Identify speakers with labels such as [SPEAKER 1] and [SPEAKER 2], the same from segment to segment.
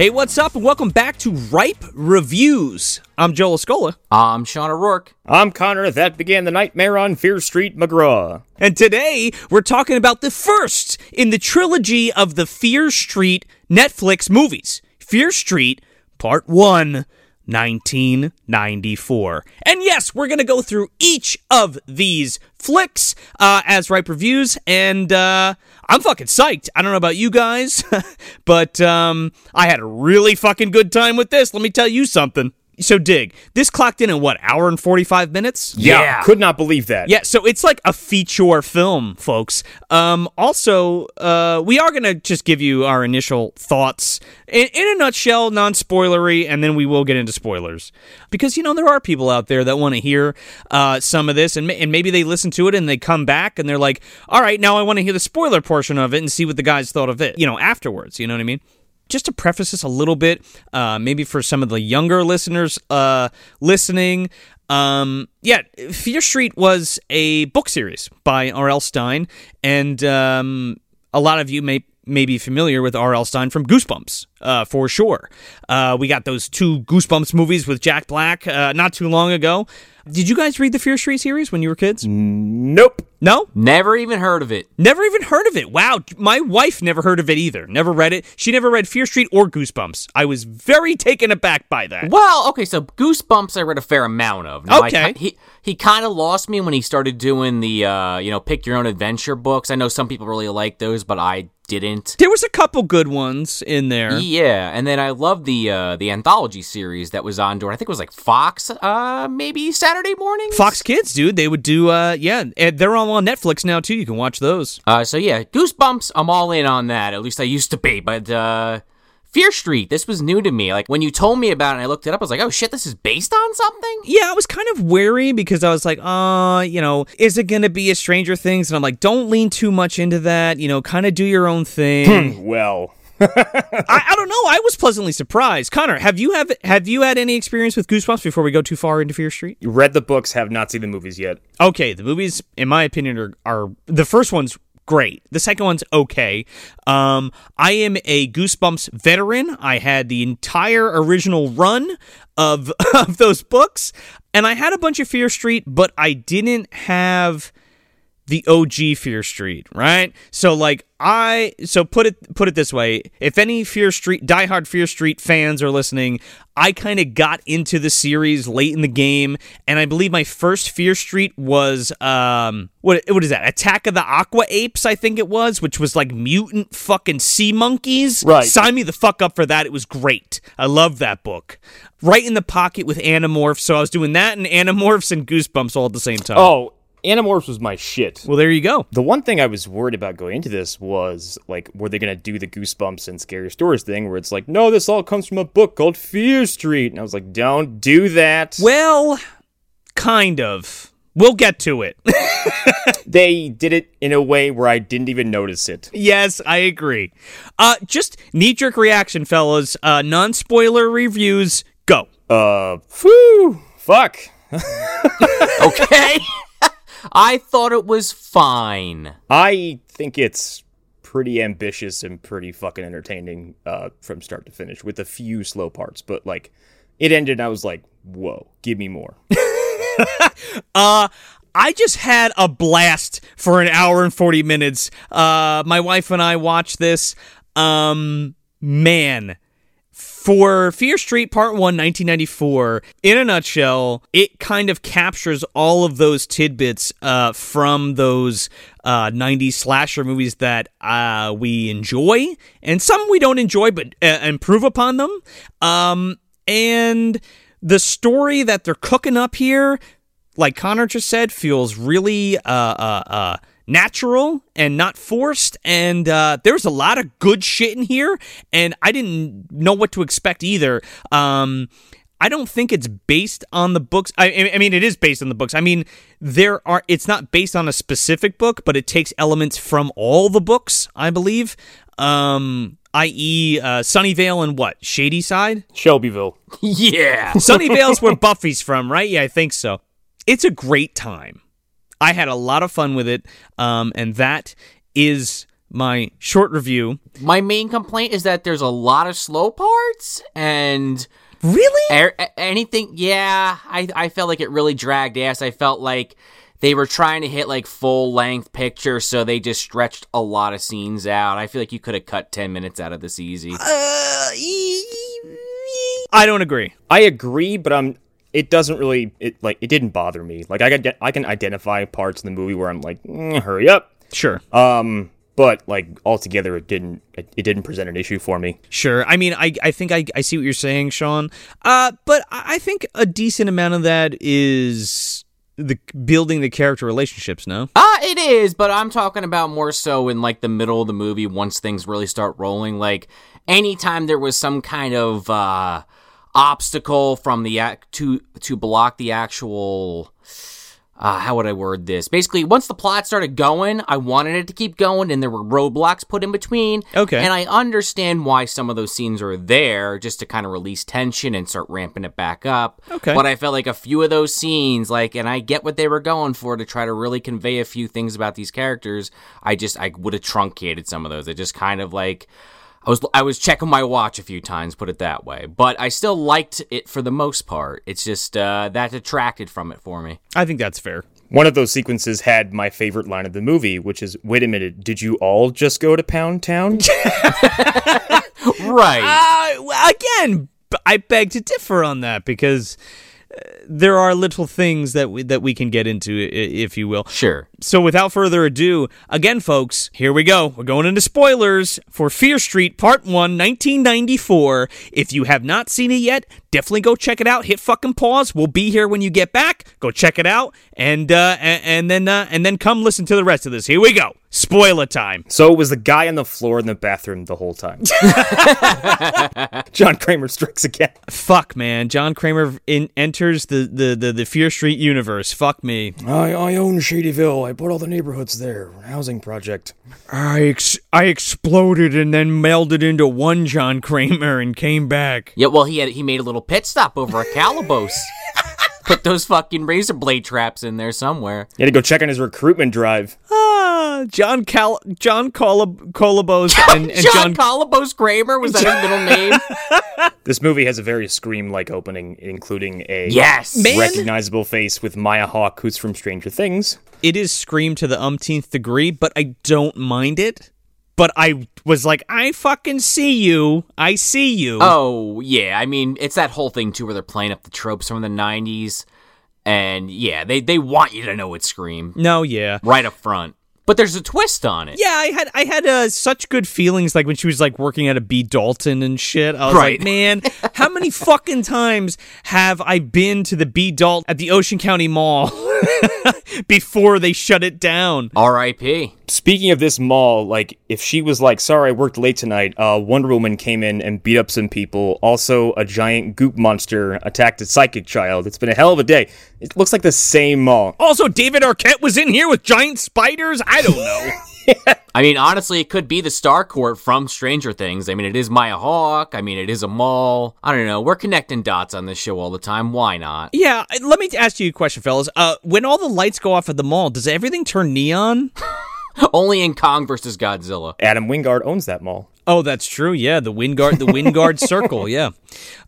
[SPEAKER 1] Hey, what's up, and welcome back to Ripe Reviews. I'm Joel Escola,
[SPEAKER 2] I'm Sean O'Rourke.
[SPEAKER 3] I'm Connor. That began the nightmare on Fear Street, McGraw.
[SPEAKER 1] and today we're talking about the first in the trilogy of the Fear Street Netflix movies Fear Street Part 1. 1994. And yes, we're going to go through each of these flicks uh, as ripe reviews, and uh, I'm fucking psyched. I don't know about you guys, but um, I had a really fucking good time with this. Let me tell you something. So, dig, this clocked in in what, hour and 45 minutes?
[SPEAKER 2] Yeah.
[SPEAKER 3] Could not believe that.
[SPEAKER 1] Yeah, so it's like a feature film, folks. Um, also, uh, we are going to just give you our initial thoughts in, in a nutshell, non spoilery, and then we will get into spoilers. Because, you know, there are people out there that want to hear uh, some of this, and, ma- and maybe they listen to it and they come back and they're like, all right, now I want to hear the spoiler portion of it and see what the guys thought of it, you know, afterwards. You know what I mean? Just to preface this a little bit, uh, maybe for some of the younger listeners uh, listening, um, yeah, Fear Street was a book series by R.L. Stine, and um, a lot of you may may be familiar with R.L. Stine from Goosebumps, uh, for sure. Uh, we got those two Goosebumps movies with Jack Black uh, not too long ago. Did you guys read the Fear Street series when you were kids?
[SPEAKER 3] Nope.
[SPEAKER 1] No?
[SPEAKER 2] Never even heard of it.
[SPEAKER 1] Never even heard of it. Wow. My wife never heard of it either. Never read it. She never read Fear Street or Goosebumps. I was very taken aback by that.
[SPEAKER 2] Well, okay, so Goosebumps I read a fair amount of. Now,
[SPEAKER 1] Okay.
[SPEAKER 2] ki- he he kind of lost me when he started doing the uh, you know, pick your own adventure books. I know some people really like those, but I didn't.
[SPEAKER 1] There was a couple good ones in there.
[SPEAKER 2] Yeah, and then I love the uh, the anthology series that was on door. I think it was like Fox, uh, maybe Saturday morning.
[SPEAKER 1] Fox Kids, dude, they would do, uh, yeah, and they're all on Netflix now too. You can watch those.
[SPEAKER 2] Uh, so yeah, Goosebumps. I'm all in on that. At least I used to be. But uh, Fear Street, this was new to me. Like when you told me about it, and I looked it up. I was like, oh shit, this is based on something.
[SPEAKER 1] Yeah, I was kind of wary because I was like, uh, you know, is it going to be a Stranger Things? And I'm like, don't lean too much into that. You know, kind of do your own thing.
[SPEAKER 3] Well,
[SPEAKER 1] I, I don't know. I was pleasantly surprised. Connor, have you have have you had any experience with Goosebumps before we go too far into Fear Street?
[SPEAKER 3] you read the books, have not seen the movies yet.
[SPEAKER 1] Okay, the movies, in my opinion, are, are the first one's great. The second one's okay. Um, I am a Goosebumps veteran. I had the entire original run of of those books, and I had a bunch of Fear Street, but I didn't have the OG Fear Street, right? So like I so put it put it this way, if any Fear Street diehard Fear Street fans are listening, I kind of got into the series late in the game and I believe my first Fear Street was um what what is that? Attack of the Aqua Apes, I think it was, which was like mutant fucking sea monkeys.
[SPEAKER 3] Right.
[SPEAKER 1] Sign me the fuck up for that. It was great. I love that book. Right in the pocket with Animorphs, so I was doing that and Animorphs and Goosebumps all at the same time.
[SPEAKER 3] Oh, Animorphs was my shit.
[SPEAKER 1] Well, there you go.
[SPEAKER 3] The one thing I was worried about going into this was like, were they going to do the Goosebumps and Scary Stories thing where it's like, no, this all comes from a book called Fear Street. And I was like, don't do that.
[SPEAKER 1] Well, kind of. We'll get to it.
[SPEAKER 3] They did it in a way where I didn't even notice it.
[SPEAKER 1] yes, I agree. Uh, just knee jerk reaction, fellas. Uh, non spoiler reviews. Go.
[SPEAKER 3] Uh, whew, fuck.
[SPEAKER 2] Okay. I thought it was fine.
[SPEAKER 3] I think it's pretty ambitious and pretty fucking entertaining uh, from start to finish with a few slow parts. But like, it ended and I was like, whoa, give me more.
[SPEAKER 1] Uh, I just had a blast for an hour and 40 minutes. Uh, my wife and I watched this. Um, man. For Fear Street Part 1, 1994, in a nutshell, it kind of captures all of those tidbits uh, from those uh, 90s slasher movies that uh, we enjoy, and some we don't enjoy but uh, improve upon them. Um, and the story that they're cooking up here, like Connor just said, feels really uh, uh, uh, natural and not forced. And uh, there's a lot of good shit in here, and I didn't know what to expect either. Um, I don't think it's based on the books. I, I mean, it is based on the books. I mean, there are. It's not based on a specific book, but it takes elements from all the books, I believe. Um, i.e., uh, Sunnyvale and what Shady Side.
[SPEAKER 3] Shelbyville.
[SPEAKER 2] Yeah.
[SPEAKER 1] Sunnyvale's where Buffy's from, right? Yeah, I think so. It's a great time. I had a lot of fun with it, um, and that is my short review.
[SPEAKER 2] My main complaint is that there's a lot of slow parts and
[SPEAKER 1] Really?
[SPEAKER 2] er- anything. Yeah, I I felt like it really dragged ass. I felt like they were trying to hit like full length picture, so they just stretched a lot of scenes out. I feel like you could have cut ten minutes out of this easy.
[SPEAKER 1] Uh, I don't agree.
[SPEAKER 3] I agree, but I'm. It doesn't really. It like it didn't bother me. Like I can I can identify parts in the movie where I'm like, "Mm, hurry up.
[SPEAKER 1] Sure.
[SPEAKER 3] Um, but like altogether, it didn't. It, it didn't present an issue for me.
[SPEAKER 1] Sure. I mean, I, I think I, I see what you're saying, Sean. Uh, but I I think a decent amount of that is the building the character relationships. No.
[SPEAKER 2] Ah, it is, but I'm talking about more so in like the middle of the movie once things really start rolling. Like anytime there was some kind of uh obstacle from the act to to block the actual uh, how would I word this? Basically, once the plot started going, I wanted it to keep going, and there were roadblocks put in between.
[SPEAKER 1] Okay.
[SPEAKER 2] And I understand why some of those scenes are there, just to kind of release tension and start ramping it back up.
[SPEAKER 1] Okay.
[SPEAKER 2] But I felt like a few of those scenes, like, and I get what they were going for to try to really convey a few things about these characters. I just, I would have truncated some of those. It just kind of like. I was I was checking my watch a few times, put it that way. But I still liked it for the most part. It's just uh, that detracted from it for me.
[SPEAKER 1] I think that's fair.
[SPEAKER 3] One of those sequences had my favorite line of the movie, which is, "Wait a minute, did you all just go to Pound Town?"
[SPEAKER 2] Right.
[SPEAKER 1] Uh, well, again, I beg to differ on that because uh, there are little things that we, that we can get into, if you will.
[SPEAKER 2] sure.
[SPEAKER 1] So, without further ado, again, folks, here we go. We're going into spoilers for Fear Street Part 1, 1994. If you have not seen it yet, definitely go check it out. Hit fucking pause. We'll be here when you get back. Go check it out, and uh, and, and then uh, and then come listen to the rest of this. Here we go. Spoiler time.
[SPEAKER 3] so it was the guy on the floor in the bathroom the whole time. John Kramer strikes again.
[SPEAKER 1] Fuck, man. John Kramer in, enters the, the, the, the Fear Street universe. Fuck me.
[SPEAKER 3] I, I own Shadyville. I put all the neighborhoods there. Housing project.
[SPEAKER 1] I ex- I exploded and then melded into one John Kramer and came back.
[SPEAKER 2] Yeah, well, he had he made a little pit stop over a Calabos. Put those fucking razor blade traps in there somewhere.
[SPEAKER 3] He had to go check on his recruitment drive.
[SPEAKER 1] John Cal- John Colab- Colabos and, and
[SPEAKER 2] John,
[SPEAKER 1] John.
[SPEAKER 2] Calabos Kramer was that his middle name?
[SPEAKER 3] This movie has a very Scream-like opening, including a
[SPEAKER 2] yes.
[SPEAKER 1] Man.
[SPEAKER 3] recognizable face with Maya Hawke, who's from Stranger Things.
[SPEAKER 1] it is Scream to the umpteenth degree, but I don't mind it. But I was like, I fucking see you. I see you.
[SPEAKER 2] Oh yeah, I mean it's that whole thing too where they're playing up the tropes from the '90s, and yeah, they they want you to know it's Scream
[SPEAKER 1] No, yeah.
[SPEAKER 2] right up front. But there's a twist on it.
[SPEAKER 1] Yeah, I had I had uh, such good feelings like when she was like working at a B Dalton and shit. I was
[SPEAKER 2] Right.
[SPEAKER 1] like, man, how many fucking times have I been to the B Dalton at the Ocean County Mall before they shut it down?
[SPEAKER 2] R.I.P.
[SPEAKER 3] Speaking of this mall, like if she was like, "Sorry, I worked late tonight," uh, Wonder Woman came in and beat up some people. Also, a giant goop monster attacked a psychic child. It's been a hell of a day. It looks like the same mall.
[SPEAKER 1] Also, David Arquette was in here with giant spiders. I don't know.
[SPEAKER 2] I mean, honestly, it could be the Starcourt from Stranger Things. I mean, it is Maya Hawke. I mean, it is a mall. I don't know. We're connecting dots on this show all the time. Why not?
[SPEAKER 1] yeah, let me ask you a question, fellas. Uh, when all the lights go off at the mall, does everything turn neon?
[SPEAKER 2] Only in Kong versus Godzilla.
[SPEAKER 3] Adam Wingard owns that mall.
[SPEAKER 1] Oh, that's true. Yeah, the Wingard, the Wingard Circle. Yeah,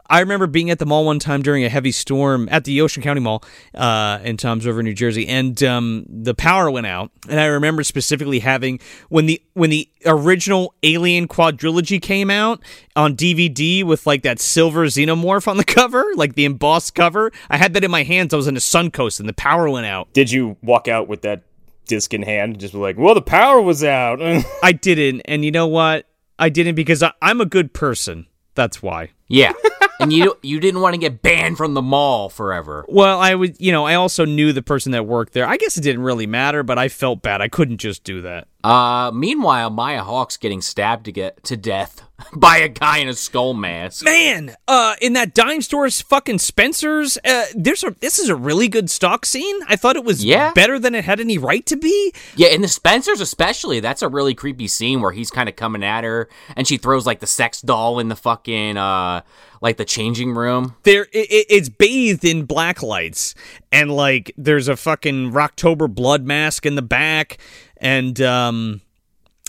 [SPEAKER 1] I remember being at the mall one time during a heavy storm at the Ocean County Mall uh, in Toms River, New Jersey, and um, the power went out. And I remember specifically having when the when the original Alien quadrilogy came out on DVD with like that silver xenomorph on the cover, like the embossed cover. I had that in my hands. I was in a Suncoast, and the power went out.
[SPEAKER 3] Did you walk out with that disc in hand just like, "Well, the power was out"?
[SPEAKER 1] I didn't, and you know what? I didn't because I, I'm a good person. That's why.
[SPEAKER 2] Yeah. and you you didn't want to get banned from the mall forever.
[SPEAKER 1] Well, I would, you know, I also knew the person that worked there. I guess it didn't really matter, but I felt bad. I couldn't just do that.
[SPEAKER 2] Uh, meanwhile, Maya Hawke's getting stabbed to get to death by a guy in a skull mask.
[SPEAKER 1] Man, uh, in that dime store's fucking Spencer's, uh, there's a this is a really good stock scene. I thought it was
[SPEAKER 2] Yeah.
[SPEAKER 1] better than it had any right to be.
[SPEAKER 2] Yeah, in the Spencers especially, that's a really creepy scene where he's kind of coming at her, and she throws like the sex doll in the fucking uh, like the changing room.
[SPEAKER 1] There, it, it- it's bathed in black lights, and like there's a fucking Rocktober blood mask in the back, and um,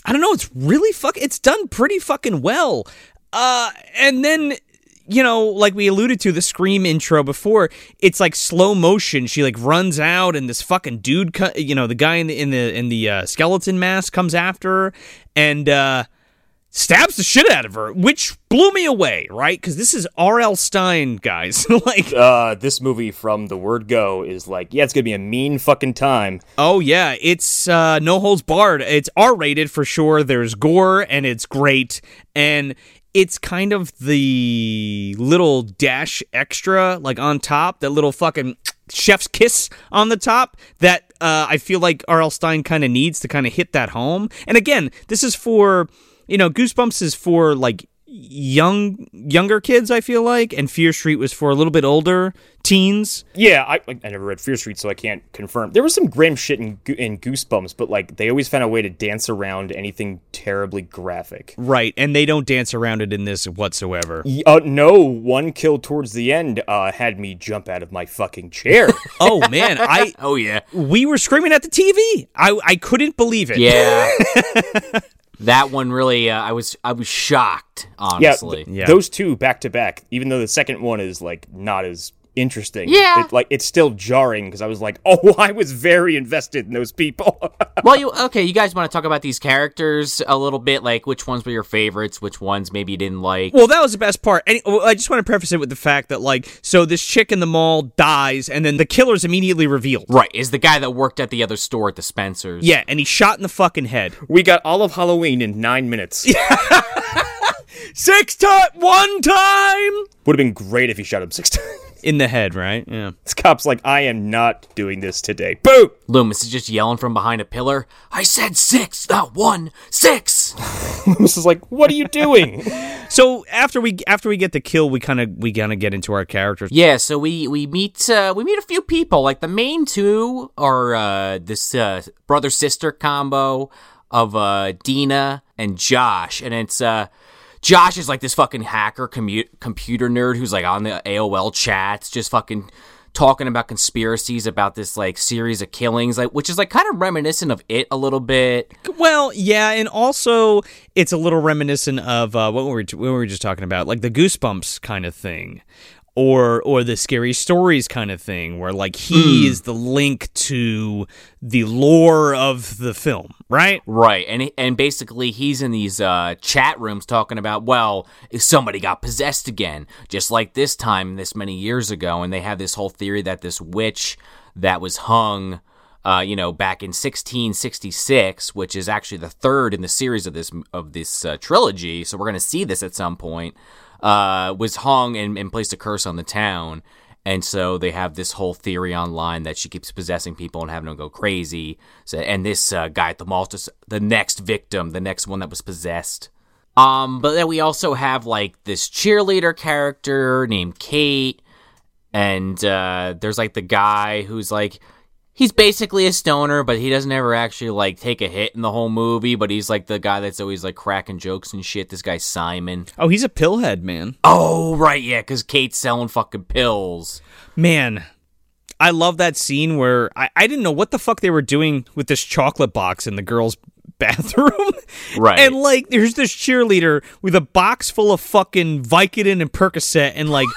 [SPEAKER 1] I don't know. It's really fuck. It's done pretty fucking well. Uh, and then you know, like we alluded to the scream intro before, it's like slow motion. She like runs out, and this fucking dude, you know, the guy in the in the in the uh, skeleton mask comes after her, and uh, stabs the shit out of her, which blew me away, right? Because this is R.L. Stine, guys. like,
[SPEAKER 3] Uh, this movie from the word go is like, yeah, it's gonna be a mean fucking time.
[SPEAKER 1] oh yeah, it's uh, no holds barred. It's R rated for sure. There's gore, and it's great, and it's kind of the little dash extra, like on top, that little fucking chef's kiss on the top that uh, I feel like R.L. Stine kind of needs to kind of hit that home. And again, this is for you know, Goosebumps is for like young younger kids. I feel like, and Fear Street was for a little bit older teens.
[SPEAKER 3] Yeah, I, I never read Fear Street, so I can't confirm. There was some grim shit in, in Goosebumps, but like they always found a way to dance around anything terribly graphic.
[SPEAKER 1] Right, and they don't dance around it in this whatsoever.
[SPEAKER 3] Uh, no, one kill towards the end uh, had me jump out of my fucking chair.
[SPEAKER 1] Oh man, I
[SPEAKER 2] Oh yeah,
[SPEAKER 1] we were screaming at the TV. I I couldn't believe it.
[SPEAKER 2] yeah. that one really, uh, I was I was shocked,
[SPEAKER 3] yeah,
[SPEAKER 2] honestly.
[SPEAKER 3] th-
[SPEAKER 1] Yeah.
[SPEAKER 3] those two back to back. Even though the second one is like not as interesting.
[SPEAKER 2] Yeah.
[SPEAKER 3] it, like it's still jarring because I was like, oh, I was very invested in those people.
[SPEAKER 2] well, you okay? You guys want to talk about these characters a little bit? Like, which ones were your favorites? Which ones maybe you didn't like?
[SPEAKER 1] Well, that was the best part. And well, I just want to preface it with the fact that, like, so this chick in the mall dies, and then the killer's immediately revealed.
[SPEAKER 2] right, is the guy that worked at the other store at the Spencers?
[SPEAKER 1] Yeah, and he's shot in the fucking head.
[SPEAKER 3] we got all of Halloween in nine minutes.
[SPEAKER 1] Six time, one time
[SPEAKER 3] Would have been great if he shot him six times.
[SPEAKER 1] In the head, right? Yeah.
[SPEAKER 3] This cop's like, I am not doing this today. Boom!
[SPEAKER 2] Loomis is just yelling from behind a pillar. I said six, not one. Six.
[SPEAKER 3] This is like, what are you doing?
[SPEAKER 1] So after we after we get the kill, we kind of we kind of get into our characters.
[SPEAKER 2] Yeah, so we we meet uh, we meet a few people. Like the main two are uh, this uh, brother sister combo of uh, Deena and Josh, and it's uh, Josh is like this fucking hacker computer nerd who's like on the AOL chats, just fucking talking about conspiracies about this like series of killings, like which is like kind of reminiscent of it a little bit.
[SPEAKER 1] Well, yeah, and also it's a little reminiscent of uh, what were we what were we just talking about, like the Goosebumps kind of thing, or or the scary stories kind of thing, where like he is the link to the lore of the film, right?
[SPEAKER 2] Right, and and basically he's in these uh, chat rooms talking about, well, if somebody got possessed again, just like this time, this many years ago, and they have this whole theory that this witch that was hung, uh, you know, back in 1666, which is actually the third in the series of this of this uh, trilogy, so we're gonna see this at some point, uh, was hung and, and placed a curse on the town. And so they have this whole theory online that she keeps possessing people and having them go crazy. So, and this uh, guy at the mall, just the next victim, the next one that was possessed. Um, but then we also have like this cheerleader character named Kate, and uh, there's like the guy who's like he's basically a stoner, but he doesn't ever actually like take a hit in the whole movie. But he's like the guy that's always like cracking jokes and shit. This guy Simon.
[SPEAKER 1] Oh, he's a pillhead, man.
[SPEAKER 2] Oh right, yeah, because Kate's selling fucking pills.
[SPEAKER 1] Man, I love that scene where I, I didn't know what the fuck they were doing with this chocolate box in the girls' bathroom.
[SPEAKER 2] Right.
[SPEAKER 1] And like there's this cheerleader with a box full of fucking Vicodin and Percocet and like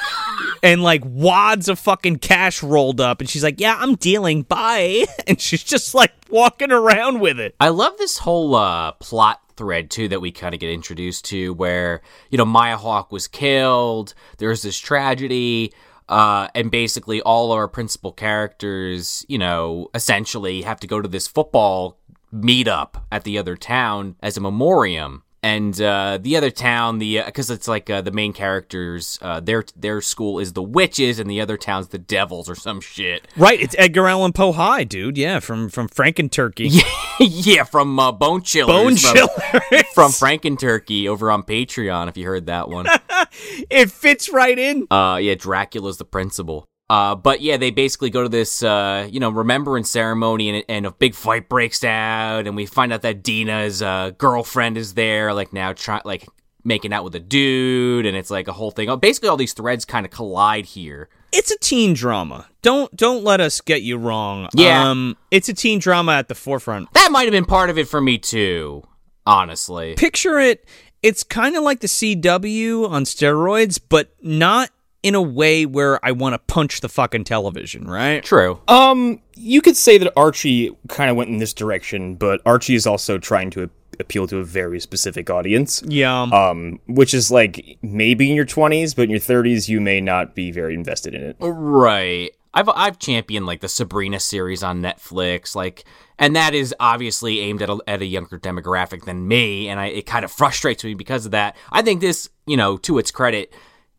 [SPEAKER 1] and like wads of fucking cash rolled up and she's like, "Yeah, I'm dealing. Bye." And she's just like walking around with it.
[SPEAKER 2] I love this whole uh, plot thread too that we kind of get introduced to, where you know Maya Hawke was killed. There's this tragedy, uh, and basically all our principal characters, you know, essentially have to go to this football meetup at the other town as a memoriam. And uh, the other town, the because it's like uh, the main characters, uh, their their school is the witches, and the other town's the devils or some shit.
[SPEAKER 1] Right, it's Edgar Allan Poe High, dude. Yeah, from from Franken Turkey.
[SPEAKER 2] yeah, from uh, Bone Chillers.
[SPEAKER 1] Bone
[SPEAKER 2] from-
[SPEAKER 1] Chiller.
[SPEAKER 2] from Franken Turkey over on Patreon if you heard that one.
[SPEAKER 1] it fits right in.
[SPEAKER 2] uh yeah, Dracula's the principal. Uh but yeah, they basically go to this uh you know, remembrance ceremony and and a big fight breaks out and we find out that Deena's uh girlfriend is there like now trying, like making out with a dude and it's like a whole thing. Basically all these threads kind of collide here.
[SPEAKER 1] It's a teen drama. Don't don't let us get you wrong.
[SPEAKER 2] Yeah.
[SPEAKER 1] Um it's a teen drama at the forefront.
[SPEAKER 2] That might have been part of it for me too. honestly.
[SPEAKER 1] Picture it. It's kind of like the CW on steroids, but not in a way where I want to punch the fucking television, right?
[SPEAKER 2] True.
[SPEAKER 3] Um, you could say that Archie kind of went in this direction, but Archie is also trying to appeal to a very specific audience.
[SPEAKER 1] Yeah.
[SPEAKER 3] Um, which is like maybe in your 20s, but in your 30s, you may not be very invested in it.
[SPEAKER 2] Right. I've I've championed like the Sabrina series on Netflix, like, and that is obviously aimed at a, at a younger demographic than me, and I it kind of frustrates me because of that. I think this, you know, to its credit,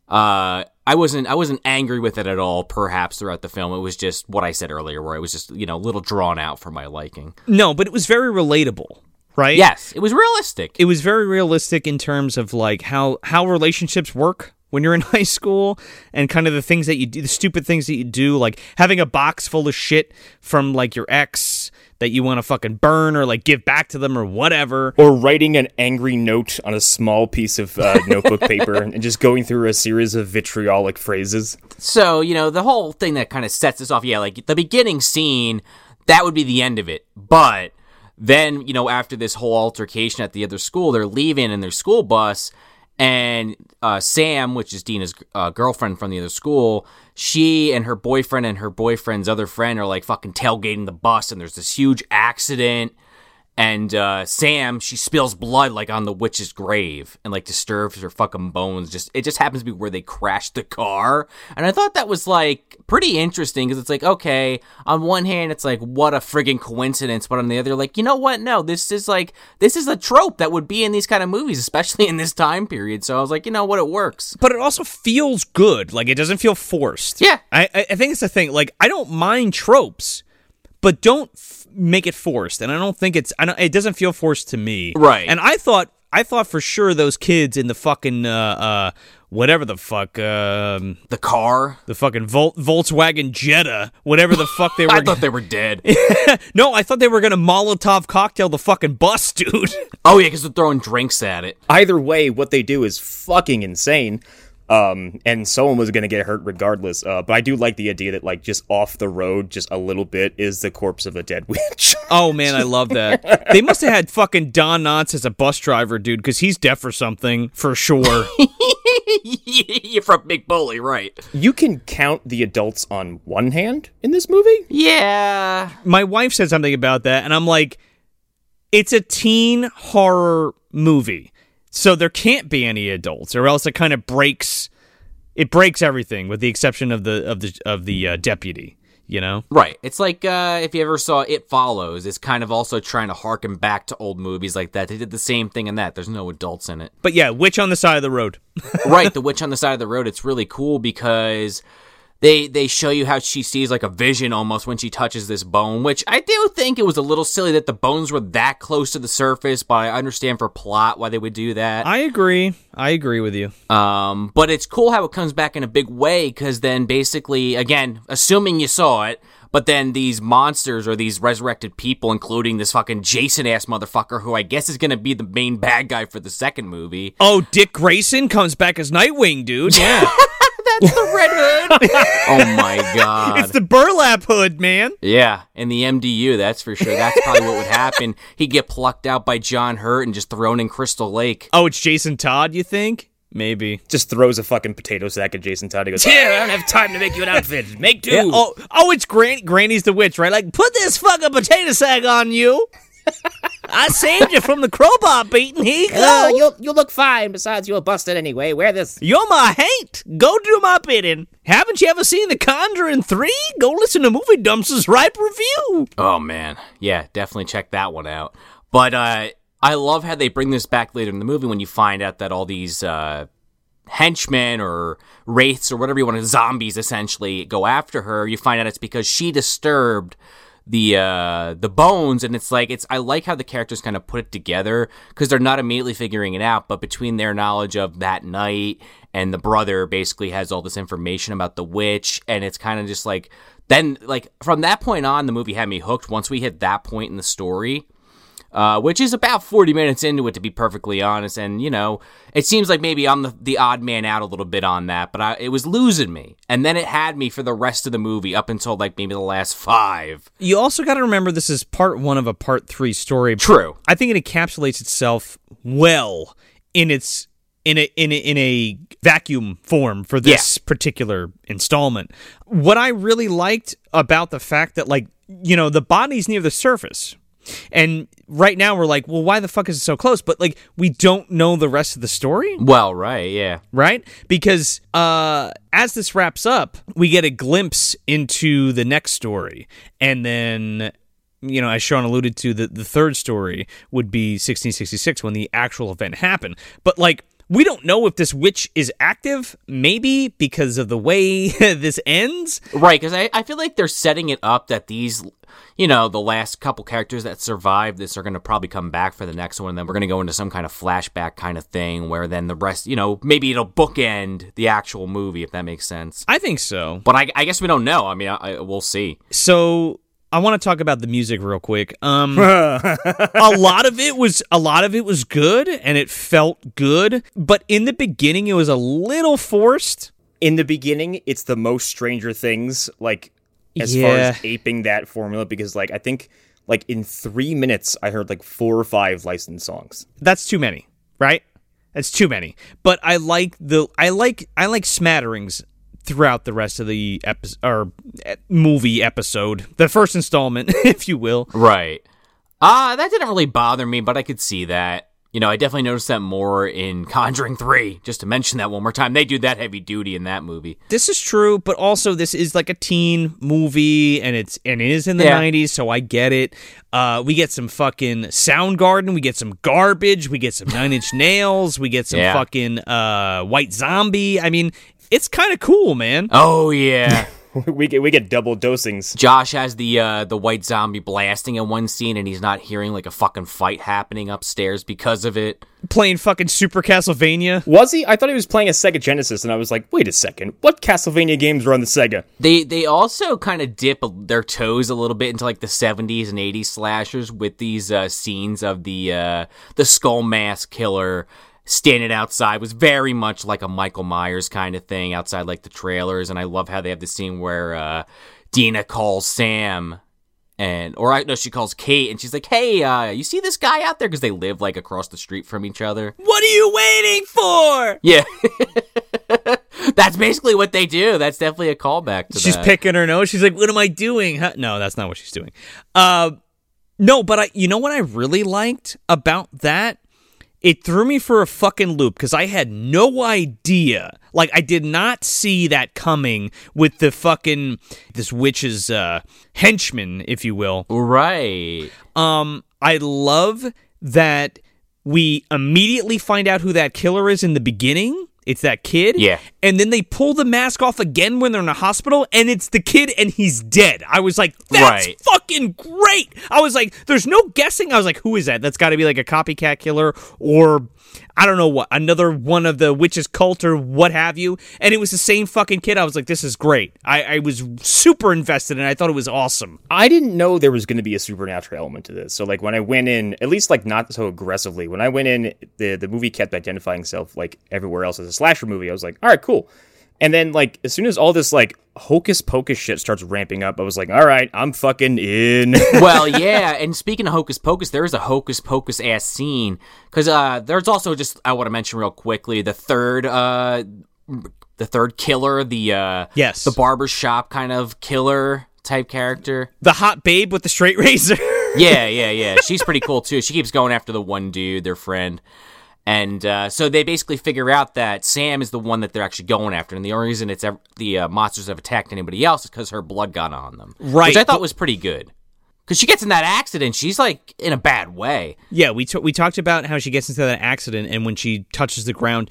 [SPEAKER 2] uh, I wasn't I wasn't angry with it at all. Perhaps throughout the film, it was just what I said earlier, where it was just you know a little drawn out for my liking.
[SPEAKER 1] no, but it was very relatable, right?
[SPEAKER 2] Yes, it was realistic.
[SPEAKER 1] It was very realistic in terms of like how how relationships work when you're in high school and kind of the things that you do, the stupid things that you do, like having a box full of shit from like your ex that you want to fucking burn or like give back to them or whatever.
[SPEAKER 3] Or writing an angry note on a small piece of uh, notebook paper and just going through a series of vitriolic phrases.
[SPEAKER 2] So, you know, the whole thing that kind of sets this off, yeah, like the beginning scene, that would be the end of it. But then, you know, after this whole altercation at the other school, they're leaving in their school bus, and uh, Sam, which is Deena's uh, girlfriend from the other school, she and her boyfriend and her boyfriend's other friend are like fucking tailgating the bus, and there's this huge accident. And uh, Sam, she spills blood like on the witch's grave and like disturbs her fucking bones. Just it just happens to be where they crashed the car. And I thought that was like pretty interesting because it's like okay, on one hand it's like what a friggin' coincidence, but on the other like you know what? No, this is like this is a trope that would be in these kind of movies, especially in this time period. So I was like, you know what? It works.
[SPEAKER 1] But it also feels good. Like it doesn't feel forced.
[SPEAKER 2] Yeah.
[SPEAKER 1] I I think it's the thing. Like I don't mind tropes, but don't make it forced. And I don't think it's. I don't, it doesn't feel forced to me.
[SPEAKER 2] Right.
[SPEAKER 1] And I thought I thought for sure those kids in the fucking uh uh whatever the fuck um
[SPEAKER 2] The car.
[SPEAKER 1] the fucking Vol- Volkswagen Jetta whatever the fuck they were.
[SPEAKER 2] I thought they were dead.
[SPEAKER 1] no, I thought they were gonna Molotov cocktail the fucking bus, dude.
[SPEAKER 2] oh yeah, because they're throwing drinks at it.
[SPEAKER 3] Either way, what they do is fucking insane. Um, and someone was gonna get hurt regardless. Uh, but I do like the idea that like just off the road, just a little bit, is the corpse of a dead witch.
[SPEAKER 1] Oh man, I love that. they must have had fucking Don Knotts as a bus driver, dude, because he's deaf or something for sure.
[SPEAKER 2] You're from Big Bully, right?
[SPEAKER 3] you can count the adults on one hand in this movie.
[SPEAKER 2] Yeah.
[SPEAKER 1] My wife said something about that, and I'm like, it's a teen horror movie, so there can't be any adults, or else it kind of breaks. It breaks everything, with the exception of the of the of the uh, deputy. You know,
[SPEAKER 2] Right. It's like uh, if you ever saw It Follows, it's kind of also trying to harken back to old movies like that. They did the same thing in that. There's no adults in it.
[SPEAKER 1] but yeah, witch on the side of the road.
[SPEAKER 2] right, the witch on the side of the road. It's really cool because they they show you how she sees like a vision almost when she touches this bone, which I do think it was a little silly that the bones were that close to the surface, but I understand for plot why they would do that.
[SPEAKER 1] I agree. I agree with you.
[SPEAKER 2] Um, but it's cool how it comes back in a big way because then basically, again, assuming you saw it, but then these monsters or these resurrected people, including this fucking Jason ass motherfucker, who I guess is going to be the main bad guy for the second movie.
[SPEAKER 1] Oh, Dick Grayson comes back as Nightwing, dude. Yeah,
[SPEAKER 2] That's the Red Hood. oh my god.
[SPEAKER 1] it's the burlap hood, man.
[SPEAKER 2] yeah, in the MDU, that's for sure. That's probably what would happen. He'd get plucked out by John Hurt and just thrown in Crystal Lake.
[SPEAKER 1] Oh, it's Jason Todd. You think? Maybe.
[SPEAKER 3] Just throws a fucking potato sack at Jason Todd. He goes, "Here, I don't have time to make you an outfit. Make two."
[SPEAKER 1] Yeah, oh, oh, it's Gran- Granny's the witch, right? Like, put this fucking potato sack on you. I saved you from the crowbar beating. Here you go.
[SPEAKER 4] Uh, you'll you'll look fine. Besides, you're busted anyway. Wear this.
[SPEAKER 1] You're my hate. Go do my bidding. Haven't you ever seen The Conjuring 3? Go listen to Movie Dumpster's Ripe Review.
[SPEAKER 2] Oh man, yeah, definitely check that one out. But uh, I love how they bring this back later in the movie when you find out that all these uh, henchmen or wraiths or whatever you want to zombies essentially go after her. You find out it's because she disturbed the uh the bones and it's like it's I like how the characters kind of put it together because they're not immediately figuring it out but between their knowledge of that night and the brother basically has all this information about the witch and it's kind of just like then like from that point on the movie had me hooked. Once we hit that point in the story uh, which is about 40 minutes into it, to be perfectly honest. And, you know, it seems like maybe I'm the, the odd man out a little bit on that, but I, it was losing me. And then it had me for the rest of the movie up until like maybe the last five.
[SPEAKER 1] You also got to remember this is part one of a part three story.
[SPEAKER 2] True.
[SPEAKER 1] I think it encapsulates itself well in its in a in a, in a vacuum form for this particular installment. What I really liked about the fact that like you know the body's near the surface. And right now we're like, well, why the fuck is it so close? But like, we don't know the rest of the story,
[SPEAKER 2] Well, right, yeah.
[SPEAKER 1] right? Because uh, as this wraps up, we get a glimpse into the next story, and then you know, as Sean alluded to, the, the third story would be 1666 when the actual event happened. But like, we don't know if this witch is active, maybe because of the way this ends.
[SPEAKER 2] Right, because I, I feel like they're setting it up that these, you know, the last couple characters that survived this are going to probably come back for the next one, and then we're going to go into some kind of flashback kind of thing where then the rest, you know, maybe it'll bookend the actual movie, if that makes sense.
[SPEAKER 1] I think so.
[SPEAKER 2] But I, I guess we don't know. I mean, I, I, we'll see.
[SPEAKER 1] So I want to talk about the music real quick. Um, a lot of it was a lot of it was good and it felt good, but in the beginning it was a little forced.
[SPEAKER 3] In the beginning, it's the most Stranger Things, like as far as aping that formula, because like I think like in three minutes I heard like four or five licensed songs.
[SPEAKER 1] That's too many, right? That's too many. But I like the I like I like smatterings throughout the rest of the episode or eh, movie episode, the first installment, if you will.
[SPEAKER 2] Right. Uh, that didn't really bother me, but I could see that. You know, I definitely noticed that more in Conjuring 3, just to mention that one more time. They do that heavy duty in that movie.
[SPEAKER 1] This is true, but also this is like a teen movie, and it's and it is in the
[SPEAKER 2] Yeah.
[SPEAKER 1] '90s, so I get it. Uh, we get some fucking Soundgarden, we get some garbage, we get some Nine Inch Nails, we get some
[SPEAKER 2] Yeah.
[SPEAKER 1] fucking uh, White Zombie. I mean, it's kind of cool, man.
[SPEAKER 2] Oh, yeah.
[SPEAKER 3] we get we get double dosings.
[SPEAKER 2] Josh has the uh, the white zombie blasting in one scene, and he's not hearing like a fucking fight happening upstairs because of it.
[SPEAKER 1] Playing fucking Super Castlevania.
[SPEAKER 3] Was he? I thought he was playing a Sega Genesis, and I was like, wait a second, what Castlevania games were on the Sega?
[SPEAKER 2] They they also kind of dip their toes a little bit into like the 70s and 80s slashers with these uh, scenes of the uh, the skull mask killer standing outside was very much like a Michael Myers kind of thing outside like the trailers and I love how they have the scene where uh, Deena calls Sam and or I no she calls Kate and she's like hey uh, you see this guy out there because they live like across the street from each other
[SPEAKER 1] What are you waiting for?
[SPEAKER 2] yeah that's basically what they do that's definitely a callback to
[SPEAKER 1] She's
[SPEAKER 2] that.
[SPEAKER 1] picking her nose. She's like, "What am I doing?" Huh? No, that's not what she's doing. Uh, no, but I, you know what I really liked about that? It threw me for a fucking loop because I had no idea. Like, I did not see that coming with the fucking this witch's uh, henchman, if you will.
[SPEAKER 2] right
[SPEAKER 1] Um, I love that we immediately find out who that killer is in the beginning. It's that kid.
[SPEAKER 2] Yeah.
[SPEAKER 1] And then they pull the mask off again when they're in a hospital, and it's the kid, and he's dead. I was like, that's
[SPEAKER 2] Right.
[SPEAKER 1] fucking great. I was like, there's no guessing. I was like, who is that? That's got to be like a copycat killer or I don't know what, another one of the witches cult or what have you. And it was the same fucking kid. I was like, this is great. I, I was super invested, and I thought it was awesome.
[SPEAKER 3] I didn't know there was going to be a supernatural element to this. So like when I went in, at least like not so aggressively. When I went in, the the movie kept identifying itself like everywhere else as a slasher movie. I was like, all right, cool. And then like as soon as all this like hocus pocus shit starts ramping up, I was like, all right, I'm fucking in.
[SPEAKER 2] well, yeah, and speaking of Hocus Pocus, there is a Hocus Pocus ass scene because uh, there's also just I want to mention real quickly the third uh, the third killer, the uh,
[SPEAKER 1] Yes.
[SPEAKER 2] the barber shop kind of killer type character.
[SPEAKER 1] The hot babe with the straight razor.
[SPEAKER 2] Yeah, yeah, yeah. She's pretty cool too. She keeps going after the one dude, their friend. And uh, so they basically figure out that Sam is the one that they're actually going after, and the only reason it's ever, the uh, monsters have attacked anybody else is because her blood got on them,
[SPEAKER 1] Right,
[SPEAKER 2] Which I thought was pretty good. Because she gets in that accident, she's like in a bad way.
[SPEAKER 1] Yeah, we t- we talked about how she gets into that accident, and when she touches the ground,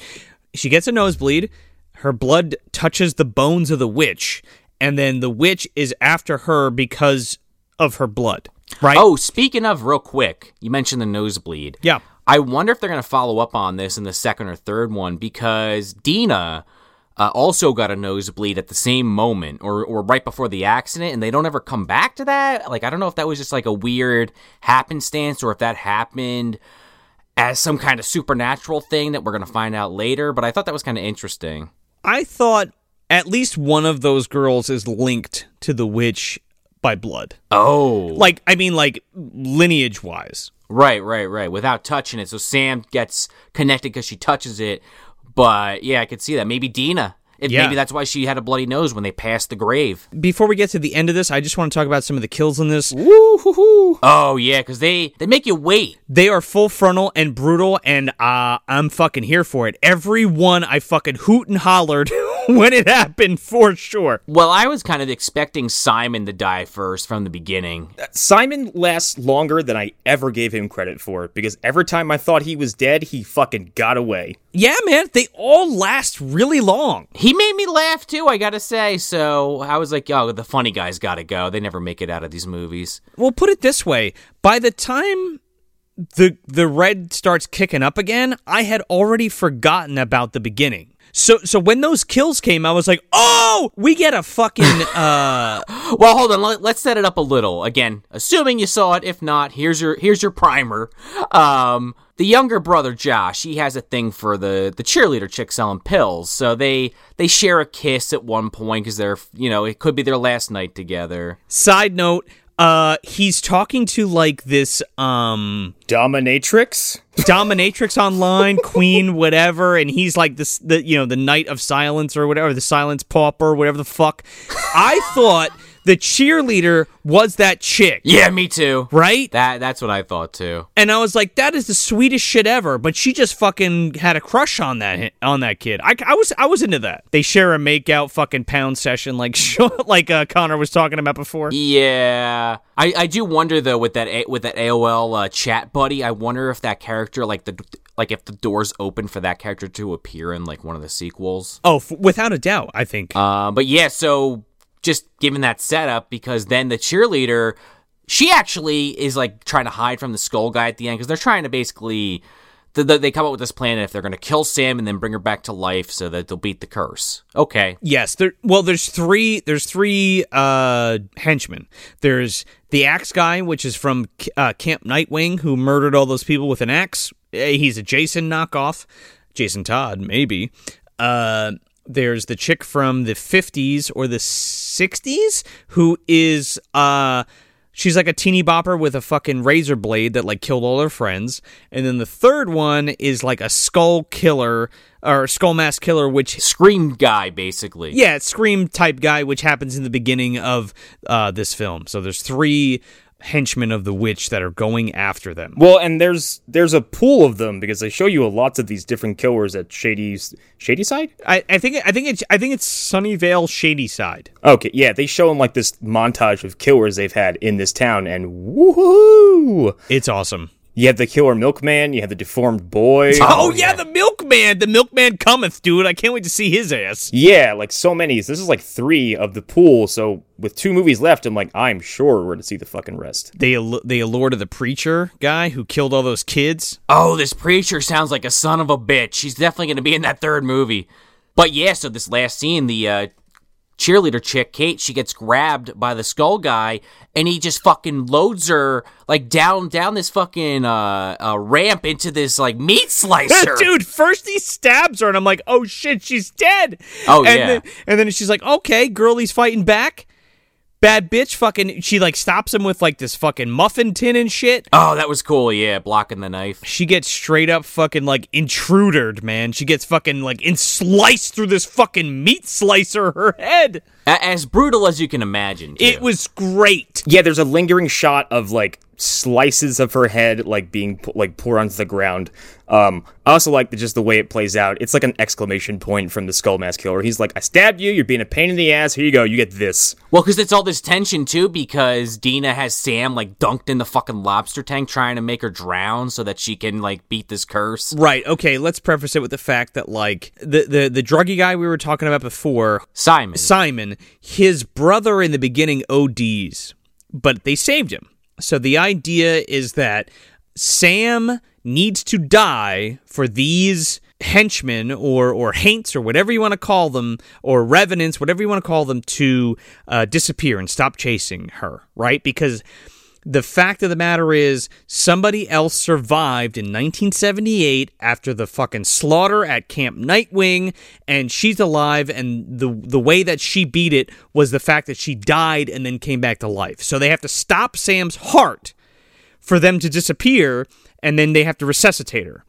[SPEAKER 1] she gets a nosebleed. Her blood touches the bones of the witch, and then the witch is after her because of her blood. Right?
[SPEAKER 2] Oh, speaking of, real quick, you mentioned the nosebleed.
[SPEAKER 1] Yeah.
[SPEAKER 2] I wonder if they're going to follow up on this in the second or third one because Deena, uh, also got a nosebleed at the same moment or, or right before the accident, and they don't ever come back to that. Like, I don't know if that was just like a weird happenstance or if that happened as some kind of supernatural thing that we're going to find out later, but I thought that was kind of interesting.
[SPEAKER 1] I thought at least one of those girls is linked to the witch by blood.
[SPEAKER 2] Oh.
[SPEAKER 1] Like, I mean, like lineage wise.
[SPEAKER 2] Right, right, right. Without touching it. So Sam gets connected because she touches it. But yeah, I could see that. Maybe Deena. If
[SPEAKER 1] Yeah.
[SPEAKER 2] Maybe that's why she had a bloody nose when they passed the grave.
[SPEAKER 1] Before we get to the end of this, I just want to talk about some of the kills in this. Woo-hoo-hoo.
[SPEAKER 2] Oh yeah, because they they make you wait.
[SPEAKER 1] They are full frontal and brutal, and uh, I'm fucking here for it. Every one I fucking hoot and hollered when it happened for sure.
[SPEAKER 2] Well, I was kind of expecting Simon to die first from the beginning.
[SPEAKER 3] Uh, Simon lasts longer than I ever gave him credit for because every time I thought he was dead, he fucking got away.
[SPEAKER 1] Yeah, man, they all last really long.
[SPEAKER 2] He made me laugh too, I gotta say. So I was like, oh, the funny guys gotta go. They never make it out of these movies.
[SPEAKER 1] Well, put it this way: by the time the the red starts kicking up again, I had already forgotten about the beginning. So so when those kills came, I was like, "Oh, we get a fucking uh
[SPEAKER 2] Well, hold on. Let, let's set it up a little. Again, assuming you saw it. If not, here's your here's your primer. Um, the younger brother Josh, he has a thing for the the cheerleader chick selling pills. So they they share a kiss at one point because they're you know it could be their last night together.
[SPEAKER 1] Side note, uh he's talking to like this um
[SPEAKER 3] Dominatrix?
[SPEAKER 1] dominatrix online, queen, whatever, and he's like this the you know, the knight of silence or whatever, the silence pauper, whatever the fuck. I thought the cheerleader was that chick,
[SPEAKER 2] Yeah, me too.
[SPEAKER 1] right?
[SPEAKER 2] That that's what I thought too.
[SPEAKER 1] And I was like, that is the sweetest shit ever. But she just fucking had a crush on that on that kid. I, I was I was into that. They share a make out fucking pound session like like uh, Connor was talking about before.
[SPEAKER 2] Yeah, I, I do wonder though with that A- with that AOL uh, chat buddy. I wonder if that character like the like if the doors open for that character to appear in like one of the sequels.
[SPEAKER 1] Oh, f- without a doubt, I think.
[SPEAKER 2] Uh, but yeah, so just given that setup, because then the cheerleader, she actually is like trying to hide from the skull guy at the end because they're trying to basically. th- th- They come up with this plan if they're going to kill Sam and then bring her back to life so that they'll beat the curse. Okay.
[SPEAKER 1] Yes, there. Well, there's three. There's three uh, henchmen. There's the axe guy, which is from uh, Camp Nightwing, who murdered all those people with an axe. Eh, He's a Jason knockoff, Jason Todd, maybe. Uh, there's the chick from the 50s or the 60s who is uh she's like a teeny bopper with a fucking razor blade that like killed all her friends and then the third one is like a skull killer or skull mask killer which
[SPEAKER 2] Scream guy, basically.
[SPEAKER 1] yeah, Scream type guy, which happens in the beginning of uh, this film. So there's three henchmen of the witch that are going after them.
[SPEAKER 3] Well, and there's there's a pool of them because they show you a lots of these different killers at Shady's Shady Side.
[SPEAKER 1] I, I think I think it's I think it's Sunnyvale Shady Side.
[SPEAKER 3] Okay, yeah, they show them like this montage of killers they've had in this town, and woohoo!
[SPEAKER 1] It's awesome.
[SPEAKER 3] You have the killer milkman, you have the deformed boy.
[SPEAKER 1] Oh, yeah, the milkman, the milkman cometh, dude. I can't wait to see his ass.
[SPEAKER 3] Yeah, like so many. This is like three of the pool. So with two movies left, I'm like, I'm sure we're to see the fucking rest.
[SPEAKER 1] They al- they allure to the preacher guy who killed all those kids.
[SPEAKER 2] Oh, this preacher sounds like a son of a bitch. He's definitely going to be in that third movie. But yeah, so this last scene, the uh, cheerleader chick, Kate, she gets grabbed by the skull guy, and he just fucking loads her like down down this fucking uh, uh ramp into this like meat slicer.
[SPEAKER 1] Dude, first he stabs her, and I'm like, oh shit, she's dead.
[SPEAKER 2] Oh,
[SPEAKER 1] and
[SPEAKER 2] yeah.
[SPEAKER 1] Then, and then she's like, okay, girlie's fighting back. Bad bitch, fucking. She like stops him with like this fucking muffin tin and shit.
[SPEAKER 2] Oh, that was cool. Yeah, blocking the knife.
[SPEAKER 1] She gets straight up fucking like intrudered, man. She gets fucking like in sliced through this fucking meat slicer her head.
[SPEAKER 2] A- as brutal as you can imagine. too.
[SPEAKER 1] It was great.
[SPEAKER 3] Yeah, there's a lingering shot of like slices of her head like being like poured onto the ground. Um, I also like the, just the way it plays out. It's like an exclamation point from the Skull Mask Killer. He's like, "I stabbed you. You're being a pain in the ass. Here you go. You get this."
[SPEAKER 2] Well, because it's all this tension too, because Deena has Sam like dunked in the fucking lobster tank trying to make her drown so that she can like beat this curse.
[SPEAKER 1] Right. Okay. Let's preface it with the fact that like the the the druggy guy we were talking about before,
[SPEAKER 2] Simon.
[SPEAKER 1] Simon, his brother in the beginning ODs, but they saved him. So the idea is that Sam needs to die for these henchmen or or haints or whatever you want to call them or revenants whatever you want to call them to uh, disappear and stop chasing her right because the fact of the matter is somebody else survived in 1978 after the fucking slaughter at camp nightwing and she's alive and the the way that she beat it was the fact that she died and then came back to life. So they have to stop sam's heart for them to disappear and then they have to resuscitate her.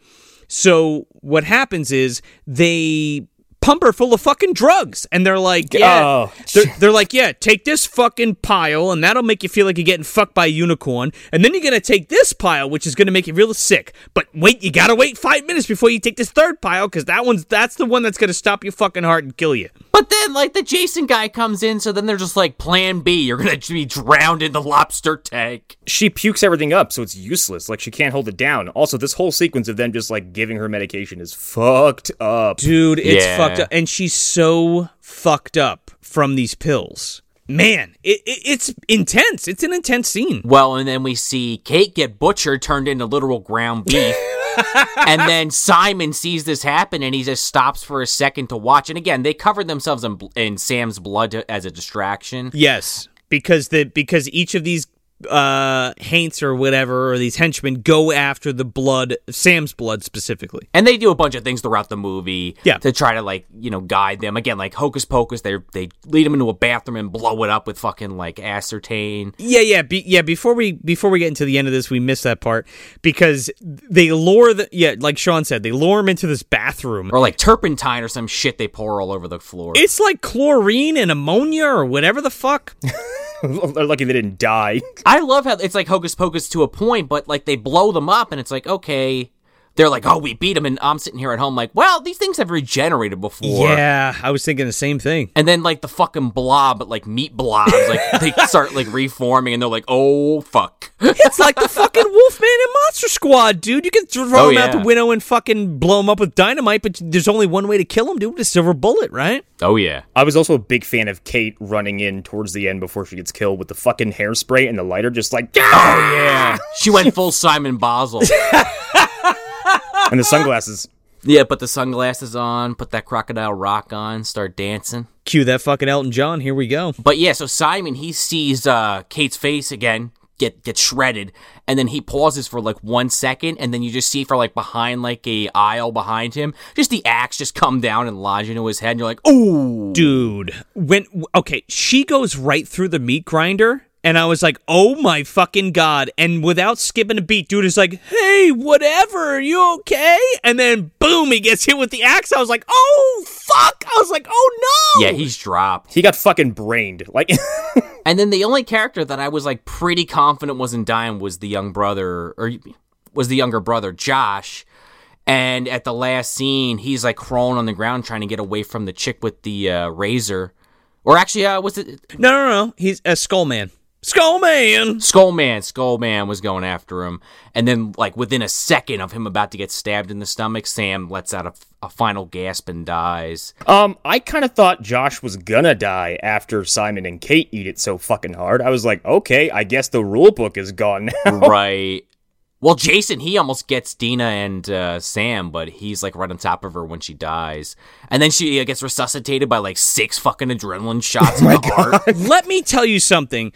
[SPEAKER 1] So what happens is they pump her full of fucking drugs, and they're like, yeah,
[SPEAKER 3] Oh.
[SPEAKER 1] they're, they're like, yeah, take this fucking pile, and that'll make you feel like you're getting fucked by a unicorn, and then you're gonna take this pile, which is gonna make you real sick. But wait, you gotta wait five minutes before you take this third pile, because that one's that's the one that's gonna stop your fucking heart and kill you.
[SPEAKER 2] But then, like, the Jason guy comes in, so then they're just like, Plan B, you're gonna be drowned in the lobster tank.
[SPEAKER 3] She pukes everything up, so it's useless. Like she can't hold it down. Also, this whole sequence of them just like giving her medication is fucked up.
[SPEAKER 1] Dude, it's
[SPEAKER 2] Yeah.
[SPEAKER 1] fucked up. And she's so fucked up from these pills. Man, it, it, it's intense. It's an intense scene.
[SPEAKER 2] Well, and then we see Kate get butchered, turned into literal ground beef. and then Simon sees this happen and he just stops for a second to watch. And again, they covered themselves in, in Sam's blood to- as a distraction.
[SPEAKER 1] Yes, because the because each of these uh haints or whatever or these henchmen go after the blood, Sam's blood specifically.
[SPEAKER 2] And they do a bunch of things throughout the movie
[SPEAKER 1] Yeah.
[SPEAKER 2] to try to like, you know, guide them. Again, like Hocus Pocus, they they lead them into a bathroom and blow it up with fucking like ascertain.
[SPEAKER 1] Yeah, yeah, be, yeah. Before we before we get into the end of this, we miss that part because they lure the yeah, like Sean said, they lure him into this bathroom.
[SPEAKER 2] Or like turpentine or some shit they pour all over the floor.
[SPEAKER 1] It's like chlorine and ammonia or whatever the fuck.
[SPEAKER 3] They're lucky they didn't die.
[SPEAKER 2] I love how it's like Hocus Pocus to a point, but like they blow them up and it's like, okay. They're like, oh, we beat them. And I'm sitting here at home like, well, these things have regenerated before.
[SPEAKER 1] Yeah, I was thinking the same thing.
[SPEAKER 2] And then like the fucking blob, but like meat blobs, like they start like reforming and they're like, oh, fuck.
[SPEAKER 1] It's like the fucking Wolfman and Monster Squad, dude. You can throw
[SPEAKER 2] Oh,
[SPEAKER 1] him out the window and fucking blow him up with dynamite, but there's only one way to kill him, dude. with A silver bullet, right?
[SPEAKER 2] Oh, yeah.
[SPEAKER 3] I was also a big fan of Kate running in towards the end before she gets killed with the fucking hairspray and the lighter, just like
[SPEAKER 2] Oh, yeah. She went full Simon Basel.
[SPEAKER 3] and the sunglasses.
[SPEAKER 2] Yeah, put the sunglasses on, put that crocodile rock on, start dancing.
[SPEAKER 1] Cue that fucking Elton John. Here we go.
[SPEAKER 2] But yeah, so Simon he sees uh, Kate's face again get get shredded, and then he pauses for like one second, and then you just see for like behind like a aisle behind him, just the axe just come down and lodge into his head, and you're like, ooh,
[SPEAKER 1] Dude, when okay, she goes right through the meat grinder, and I was like, "Oh my fucking god!" And without skipping a beat, dude is like, "Hey, whatever, are you okay?" And then boom, he gets hit with the axe. I was like, "Oh fuck!" I was like, "Oh no!"
[SPEAKER 2] yeah, he's dropped.
[SPEAKER 3] He got fucking brained. Like
[SPEAKER 2] And then the only character that I was like pretty confident wasn't dying was the young brother, or was the younger brother, Josh. And at the last scene, he's like crawling on the ground trying to get away from the chick with the uh, razor. Or actually, uh, was it
[SPEAKER 1] no, no, no. He's a skull man. Skull man.
[SPEAKER 2] Skull Man. Skull Man was going after him, and then like within a second of him about to get stabbed in the stomach, Sam lets out a, a final gasp and dies.
[SPEAKER 3] Um, I kind of thought Josh was gonna die after Simon and Kate eat it so fucking hard. I was like, okay, I guess the rule book is gone now.
[SPEAKER 2] right. Well, Jason, he almost gets Deena and uh, Sam, but he's like right on top of her when she dies, and then she uh, gets resuscitated by like six fucking adrenaline shots in the heart.
[SPEAKER 1] Let me tell you something.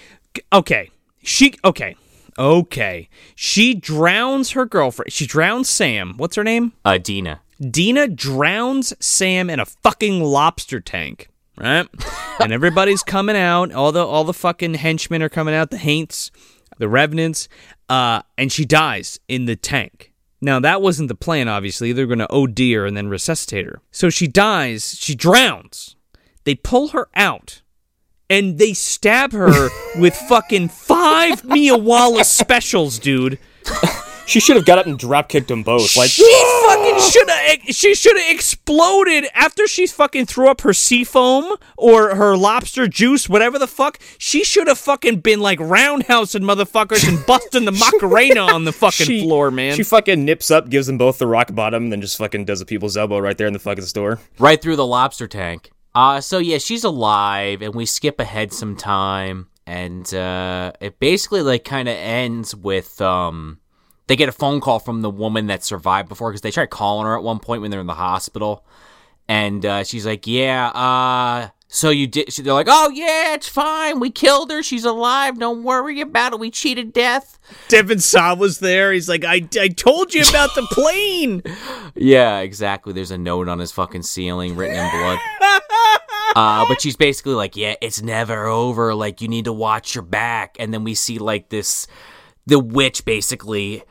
[SPEAKER 1] Okay, she okay, okay. She drowns her girlfriend. She drowns Sam. What's her name?
[SPEAKER 2] Uh, Deena.
[SPEAKER 1] Deena drowns Sam in a fucking lobster tank, right? and everybody's coming out. All the all the fucking henchmen are coming out. The Haints, the Revenants, uh, and she dies in the tank. Now that wasn't the plan. Obviously, they're going to OD her and then resuscitate her. So she dies. She drowns. They pull her out. And they stab her with fucking five Mia Wallace specials, dude.
[SPEAKER 3] she should have got up and drop kicked them both. Like,
[SPEAKER 1] She fucking should have. She should have exploded after she fucking threw up her sea foam or her lobster juice, whatever the fuck. She should have fucking been like roundhousing motherfuckers and busting the macarena on the fucking
[SPEAKER 3] she,
[SPEAKER 1] floor, man.
[SPEAKER 3] She fucking nips up, gives them both the rock bottom, then just fucking does a people's elbow right there in the fucking store.
[SPEAKER 2] right through the lobster tank. Uh, so yeah, she's alive, and we skip ahead some time, and uh, it basically like kind of ends with um, they get a phone call from the woman that survived before because they tried calling her at one point when they're in the hospital, and uh, she's like, "Yeah, uh, so you did?" They're like, "Oh yeah, it's fine. We killed her. She's alive. Don't worry about it. We cheated death."
[SPEAKER 1] Devon Sawa was there. He's like, I, I told you about the plane.
[SPEAKER 2] Yeah, exactly. There's a note on his fucking ceiling written in blood. Uh, but she's basically like, yeah, it's never over. Like, you need to watch your back. And then we see, like, this, the witch basically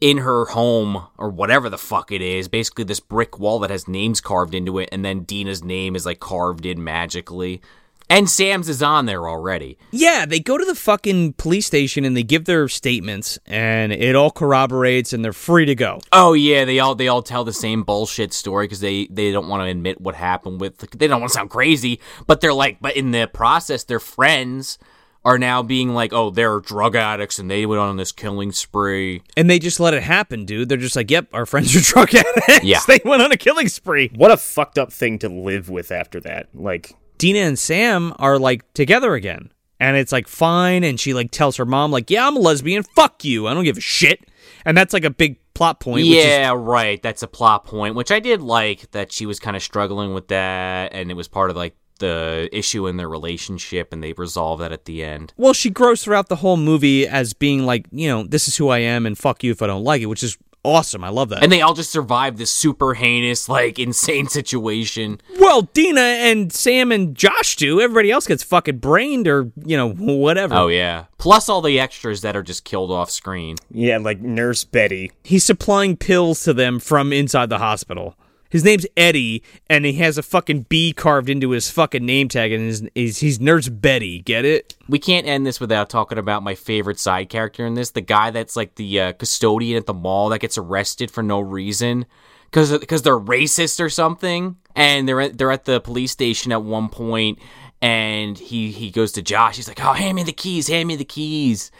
[SPEAKER 2] in her home or whatever the fuck it is, basically this brick wall that has names carved into it. And then Deena's name is, like, carved in magically. And Sam's is on there already.
[SPEAKER 1] Yeah, they go to the fucking police station and they give their statements, and it all corroborates, and they're free to go.
[SPEAKER 2] Oh yeah, they all they all tell the same bullshit story because they they don't want to admit what happened with. They don't want to sound crazy, but they're like, but in the process, they're friends are now being like, oh, they're drug addicts and they went on this killing spree.
[SPEAKER 1] And they just let it happen, dude. They're just like, yep, our friends are drug addicts.
[SPEAKER 2] Yeah.
[SPEAKER 1] they went on a killing spree.
[SPEAKER 3] What a fucked up thing to live with after that. Like,
[SPEAKER 1] Deena and Sam are like together again. And it's like fine. And she like tells her mom, like, yeah, I'm a lesbian. Fuck you. I don't give a shit. And that's like a big plot point. which is-
[SPEAKER 2] yeah, right. That's a plot point, which I did like that she was kind of struggling with that, and it was part of like the issue in their relationship, and they resolve that at the end.
[SPEAKER 1] well, she grows throughout the whole movie as being like, you know, this is who I am and fuck you if I don't like it, which is awesome. I love that.
[SPEAKER 2] And they all just survive this super heinous, like insane situation.
[SPEAKER 1] well, Deena and Sam and Josh do. Everybody else gets fucking brained or, you know, whatever.
[SPEAKER 2] Oh yeah. Plus all the extras that are just killed off screen.
[SPEAKER 3] yeah, like Nurse Betty.
[SPEAKER 1] He's supplying pills to them from inside the hospital. His name's Eddie, and he has a fucking B carved into his fucking name tag, and his, he's, he's Nurse Betty. Get it?
[SPEAKER 2] We can't end this without talking about my favorite side character in this, the guy that's like the uh, custodian at the mall that gets arrested for no reason because because they're racist or something, and they're at, they're at the police station at one point, and he he goes to Josh. He's like, "Oh, hand me the keys, hand me the keys,"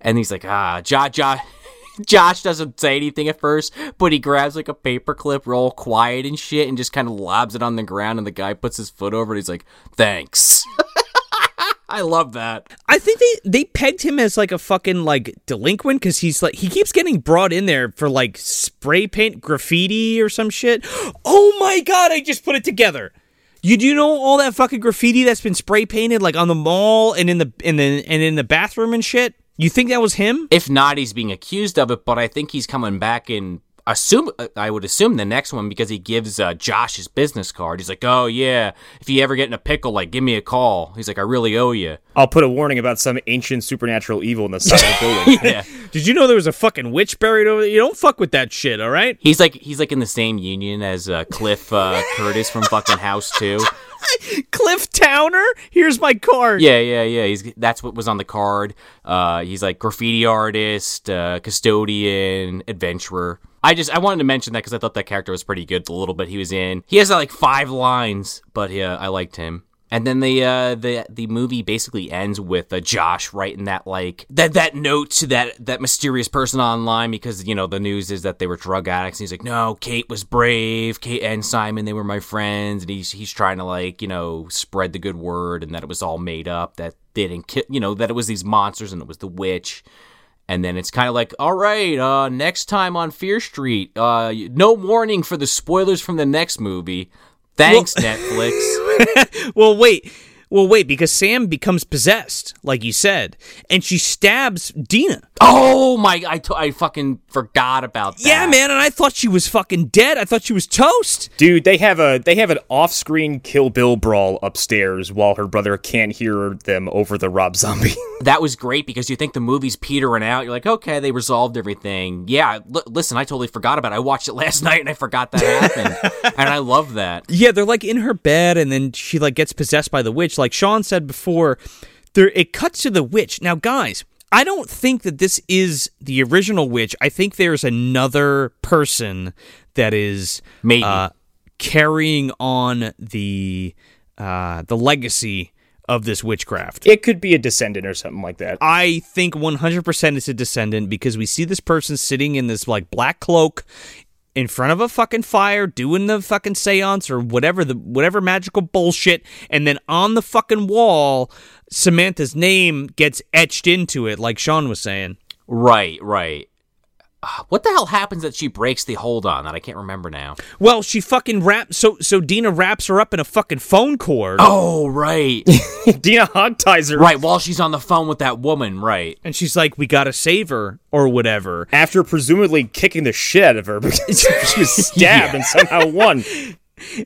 [SPEAKER 2] and he's like, "Ah, Josh, Josh." Josh doesn't say anything at first, but he grabs like a paperclip, roll quiet and shit, and just kind of lobs it on the ground. And the guy puts his foot over it. He's like, "Thanks." I love that.
[SPEAKER 1] I think they they pegged him as like a fucking like delinquent because he's like he keeps getting brought in there for like spray paint graffiti or some shit. Oh my god! I just put it together. You do you know all that fucking graffiti that's been spray painted like on the mall and in the in the and in the bathroom and shit. You think that was him?
[SPEAKER 2] If not, he's being accused of it, but I think he's coming back in. Assume I would assume the next one because he gives uh, Josh his business card. He's like, "Oh yeah, if you ever get in a pickle, like give me a call." He's like, "I really owe you."
[SPEAKER 3] I'll put a warning about some ancient supernatural evil in the side of the building.
[SPEAKER 2] Yeah,
[SPEAKER 1] Did you know there was a fucking witch buried over there? You don't fuck with that shit, all right?
[SPEAKER 2] he's like he's like in the same union as uh, Cliff uh, Curtis from fucking House Two.
[SPEAKER 1] Cliff Towner, here's my card.
[SPEAKER 2] Yeah, yeah, yeah. He's that's what was on the card. Uh, he's like graffiti artist, uh, custodian, adventurer. I just I wanted to mention that because I thought that character was pretty good. The little bit he was in, he has like five lines, but yeah, I liked him. And then the uh, the the movie basically ends with uh, Josh writing that like that that note to that that mysterious person online because you know the news is that they were drug addicts. And he's like, no, Kate was brave. Kate and Simon, they were my friends. And he's he's trying to like you know spread the good word and that it was all made up. That they didn't ki- you know that it was these monsters and it was the witch. And then it's kind of like, all right, uh, next time on Fear Street, uh, no warning for the spoilers from the next movie. Thanks, Netflix.
[SPEAKER 1] Well, wait. Well, wait, because Sam becomes possessed, like you said, and she stabs Deena.
[SPEAKER 2] Oh my! I, t- I fucking forgot about that.
[SPEAKER 1] Yeah, man, and I thought she was fucking dead. I thought she was toast.
[SPEAKER 3] Dude, they have a they have an off-screen Kill Bill brawl upstairs while her brother can't hear them over the Rob Zombie.
[SPEAKER 2] That was great because you think the movie's petering out. You're like, okay, they resolved everything. Yeah, l- listen, I totally forgot about it. I watched it last night and I forgot that happened, and I love that.
[SPEAKER 1] Yeah, they're like in her bed, and then she like gets possessed by the witch. Like Sean said before, there it cuts to the witch. Now, guys, I don't think that this is the original witch. I think there's another person that is
[SPEAKER 2] Maybe.
[SPEAKER 1] uh, carrying on the uh, the legacy of this witchcraft.
[SPEAKER 3] it could be a descendant or something like that.
[SPEAKER 1] I think 100% it's a descendant because we see this person sitting in this like black cloak in front of a fucking fire doing the fucking séance or whatever the whatever magical bullshit and then on the fucking wall Samantha's name gets etched into it like Sean was saying.
[SPEAKER 2] Right, right. Ah, what the hell happens that she breaks the hold on that I can't remember now.
[SPEAKER 1] Well, she fucking wraps. So so Deena wraps her up in a fucking phone cord,
[SPEAKER 2] Oh, right.
[SPEAKER 3] Deena hogties her
[SPEAKER 2] right, while she's on the phone with that woman, right.
[SPEAKER 1] and she's like, "We gotta save her" or whatever.
[SPEAKER 3] after presumably kicking the shit out of her because she was stabbed and somehow won.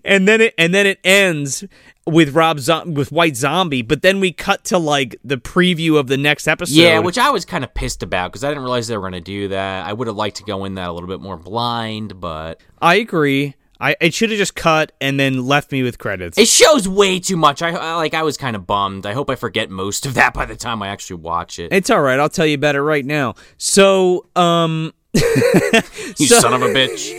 [SPEAKER 1] And then it and then it ends with Rob with White Zombie, but then we cut to like the preview of the next episode.
[SPEAKER 2] Yeah, which I was kind of pissed about because I didn't realize they were going to do that. I would have liked to go in that a little bit more blind, but
[SPEAKER 1] I agree. I it should have just cut and then left me with credits.
[SPEAKER 2] it shows way too much. I, I like I was kind of bummed. I hope I forget most of that by the time I actually watch it.
[SPEAKER 1] It's all right. I'll tell you about it right now. So, um,
[SPEAKER 2] you
[SPEAKER 1] so-
[SPEAKER 2] son of a bitch.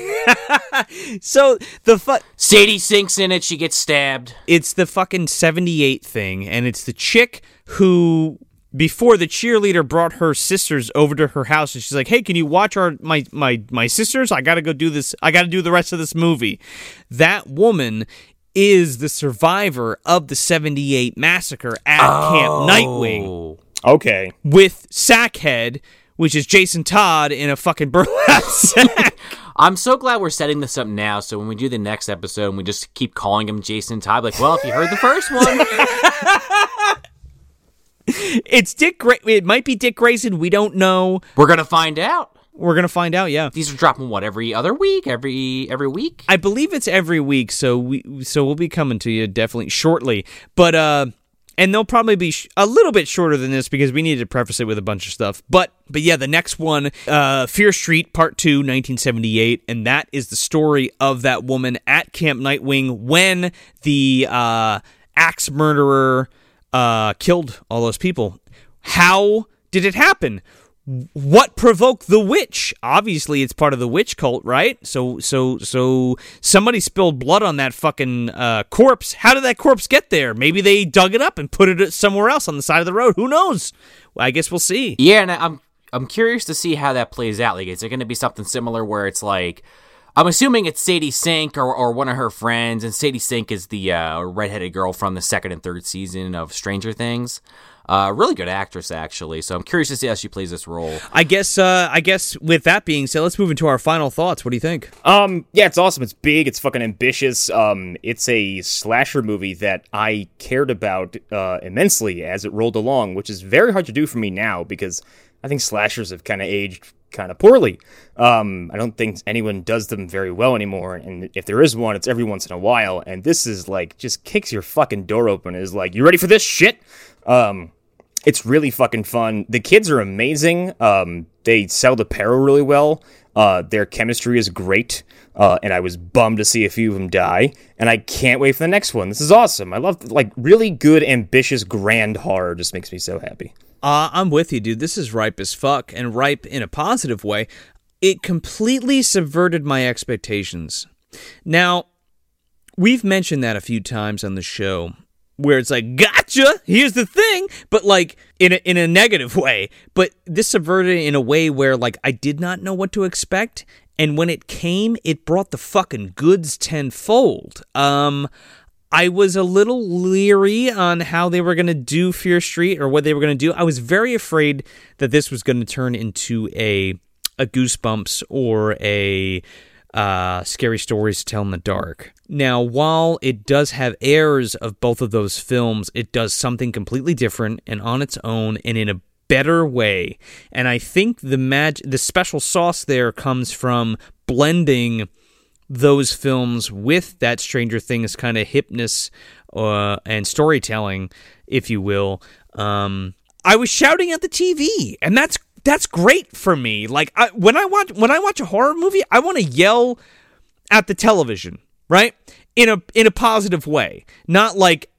[SPEAKER 1] so the fu-
[SPEAKER 2] Sadie Sink's in it. She gets stabbed.
[SPEAKER 1] it's the fucking 78 thing and it's the chick who before the cheerleader brought her sisters over to her house and she's like hey can you watch our my my my sisters i gotta go do this i gotta do the rest of this movie that woman is the survivor of the 78 massacre at camp nightwing
[SPEAKER 2] Oh.
[SPEAKER 3] Okay.
[SPEAKER 1] with sackhead which is jason todd in a fucking burlap sack
[SPEAKER 2] I'm so glad we're setting this up now. So when we do the next episode, and we just keep calling him Jason Todd. Like, well, if you heard the first one,
[SPEAKER 1] it's dick Gra- it might be dick grayson we don't know
[SPEAKER 2] we're gonna find out.
[SPEAKER 1] we're gonna find out yeah
[SPEAKER 2] These are dropping what every other week, every every week.
[SPEAKER 1] I believe it's every week, so we so we'll be coming to you definitely shortly. But uh and they'll probably be sh- a little bit shorter than this because we needed to preface it with a bunch of stuff. But but yeah, the next one, uh Fear Street Part 2, 1978, and that is the story of that woman at Camp Nightwing when the uh axe murderer uh killed all those people. How did it happen? What provoked the witch? Obviously it's part of the witch cult right? So so so somebody spilled blood on that fucking uh, corpse. How did that corpse get there? Maybe they dug it up and put it somewhere else on the side of the road. Who knows? Well, i guess we'll see.
[SPEAKER 2] Yeah, and I'm I'm curious to see how that plays out. Like, is it going to be something similar where it's like, I'm assuming it's Sadie Sink or, or one of her friends, and Sadie Sink is the uh, redheaded girl from the second and third season of Stranger Things. Uh, really good actress, actually. So I'm curious to see how she plays this role.
[SPEAKER 1] i guess uh i guess with that being said let's move into our final thoughts what do you think
[SPEAKER 3] Um, yeah, it's awesome. It's big. It's fucking ambitious. Um, it's a slasher movie that I cared about uh, immensely as it rolled along, which is very hard to do for me now because I think slashers have kind of aged kind of poorly. Um, I don't think anyone does them very well anymore, and if there is one, it's every once in a while. And this is like just kicks your fucking door open. Is like, you ready for this shit? Um, it's really fucking fun. The kids are amazing. Um, they sell the peril really well. Uh, their chemistry is great. Uh, and I was bummed to see a few of them die. And I can't wait for the next one. This is awesome. I love like really good, ambitious, grand horror. Just makes me so happy.
[SPEAKER 1] Uh, I'm with you, dude. This is ripe as fuck and ripe in a positive way. It completely subverted my expectations. Now, we've mentioned that a few times on the show where it's like, gotcha, here's the thing, but like in a, in a negative way. But this subverted in a way where like I did not know what to expect. And when it came, it brought the fucking goods tenfold. Um, I was a little leery on how they were going to do Fear Street or what they were going to do. I was very afraid that this was going to turn into a a Goosebumps or a uh, Scary Stories to Tell in the Dark. Now, while it does have airs of both of those films, it does something completely different and on its own and in a better way. And I think the mag- the special sauce there comes from blending those films with that Stranger Things kind of hipness uh, and storytelling, if you will. Um, I was shouting at the TV, and that's that's great for me. Like I, when I watch when I watch a horror movie, I want to yell at the television, right? In a in a positive way, not like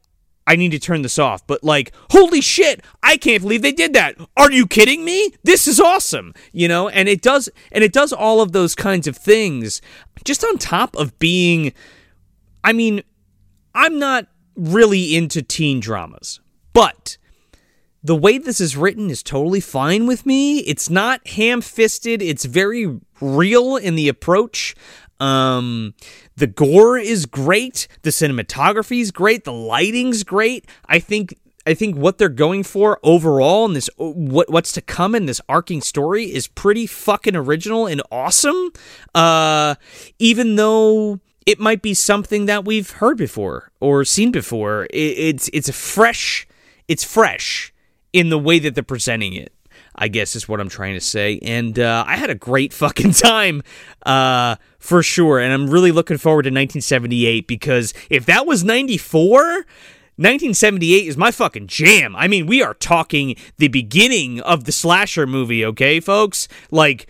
[SPEAKER 1] I need to turn this off, but like, holy shit, I can't believe they did that. Are you kidding me? This is awesome. You know, and it does and it does all of those kinds of things just on top of being I mean, I'm not really into teen dramas, but the way this is written is totally fine with me. It's not ham-fisted. It's very real in the approach. Um, the gore is great. The cinematography is great. The lighting's great. I think I think what they're going for overall and this what what's to come in this arcing story is pretty fucking original and awesome. Uh, even though it might be something that we've heard before or seen before, it, it's it's a fresh, it's fresh in the way that they're presenting it. I guess is what I'm trying to say. And uh, I had a great fucking time uh, for sure. And I'm really looking forward to 1978 because if that was 94, 1978 is my fucking jam. I mean, we are talking the beginning of the slasher movie, okay, folks? Like,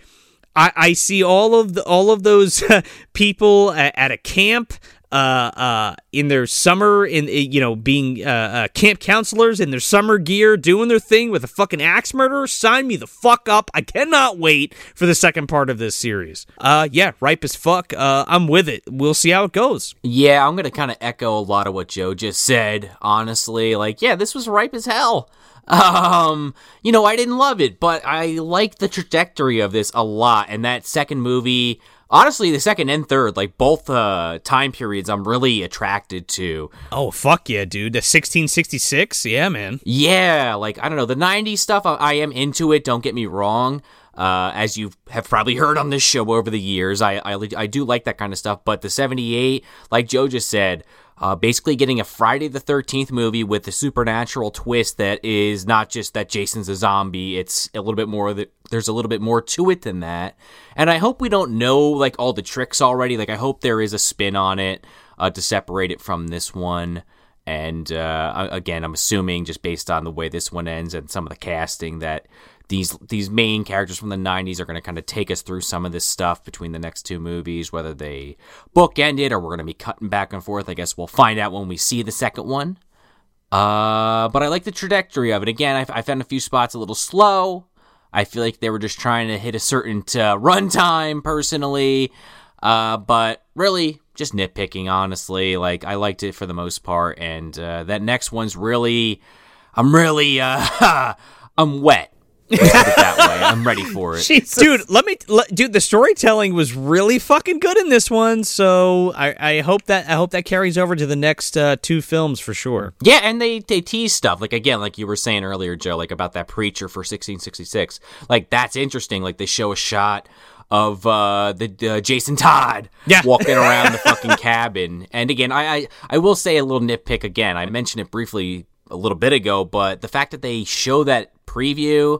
[SPEAKER 1] I, I see all of the, all of those people at, at a camp uh, uh, in their summer, in you know, being uh, uh, camp counselors in their summer gear, doing their thing with a fucking axe murderer. Sign me the fuck up! I cannot wait for the second part of this series. Uh, yeah, ripe as fuck. Uh, I'm with it. We'll see how it goes.
[SPEAKER 2] Yeah, I'm gonna kind of echo a lot of what Joe just said. Honestly, like, yeah, this was ripe as hell. Um, you know, I didn't love it, but I liked the trajectory of this a lot. And that second movie, honestly, the second and third, like both uh, time periods, I'm really attracted to.
[SPEAKER 1] Oh fuck yeah, dude! The 1666, yeah, man.
[SPEAKER 2] Yeah, like I don't know, the '90s stuff. I, I am into it. Don't get me wrong. Uh, as you have probably heard on this show over the years, I, I I do like that kind of stuff. But the '78, like Joe just said, uh, basically getting a Friday the 13th movie with a supernatural twist that is not just that Jason's a zombie. It's a little bit more there's a little bit more to it than that. And I hope we don't know like all the tricks already. Like I hope there is a spin on it uh, to separate it from this one. And uh, again, I'm assuming just based on the way this one ends and some of the casting that these these main characters from the 90s are going to kind of take us through some of this stuff between the next two movies whether they bookend it or we're going to be cutting back and forth. I guess we'll find out when we see the second one. Uh, but i like the trajectory of it. Again I, I found a few spots a little slow. I feel like they were just trying to hit a certain uh, runtime personally. Uh, but really just nitpicking honestly. Like i liked it for the most part. And uh, that next one's really i'm really uh, i'm wet that way. I'm ready for it.
[SPEAKER 1] Jesus. Dude, let me, let, dude. The storytelling was really fucking good in this one, so I, I hope that I hope that carries over to the next uh, two films for sure.
[SPEAKER 2] Yeah, and they they tease stuff like again, like you were saying earlier, Joe, like about that preacher for 1666. Like that's interesting. Like they show a shot of uh, the uh, Jason Todd
[SPEAKER 1] yeah.
[SPEAKER 2] walking around the fucking cabin. And again, I, I I will say a little nitpick again. I mentioned it briefly a little bit ago, but the fact that they show that preview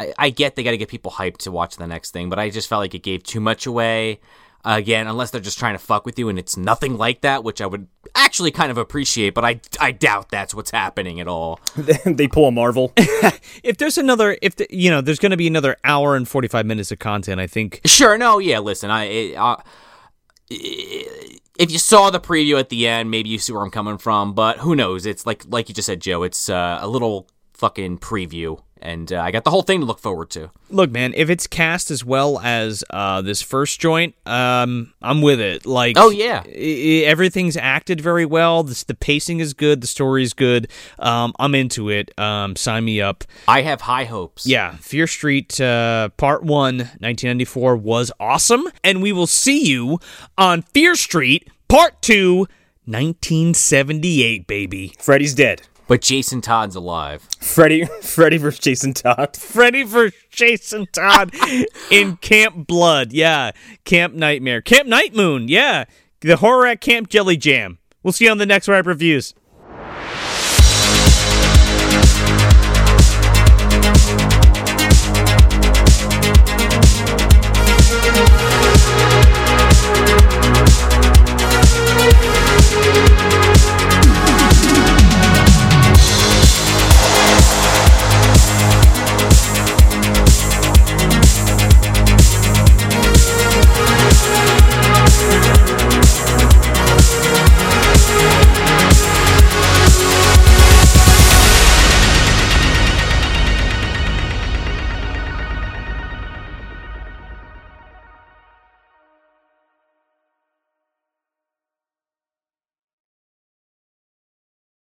[SPEAKER 2] I, I get they got to get people hyped to watch the next thing, but I just felt like it gave too much away. Uh, again, unless they're just trying to fuck with you and it's nothing like that, which I would actually kind of appreciate, but I, I doubt that's what's happening at all.
[SPEAKER 3] they pull a Marvel.
[SPEAKER 1] if there's another, if the, you know, there's going to be another hour and 45 minutes of content, I think.
[SPEAKER 2] Sure, no, yeah, listen, I. It, uh, if you saw the preview at the end, maybe you see where I'm coming from, but who knows? It's like like you just said, Joe. It's uh, a little fucking preview and uh, I got the whole thing to look forward to.
[SPEAKER 1] Look, man, if it's cast as well as uh, this first joint, um, I'm with it. Like,
[SPEAKER 2] oh yeah,
[SPEAKER 1] I- everything's acted very well. This, the pacing is good. The story is good. Um, I'm into it. Um, sign me up.
[SPEAKER 2] I have high hopes.
[SPEAKER 1] Yeah, Fear Street uh, Part One, 1994 was awesome, and we will see you on Fear Street Part Two, 1978, baby.
[SPEAKER 3] Freddy's dead.
[SPEAKER 2] But Jason Todd's alive.
[SPEAKER 3] Freddy, Freddy versus Jason Todd.
[SPEAKER 1] Freddy versus Jason Todd in Camp Blood. Yeah, Camp Nightmare, Camp Night Moon. Yeah, the horror at Camp Jelly Jam. We'll see you on the next Ripe Reviews.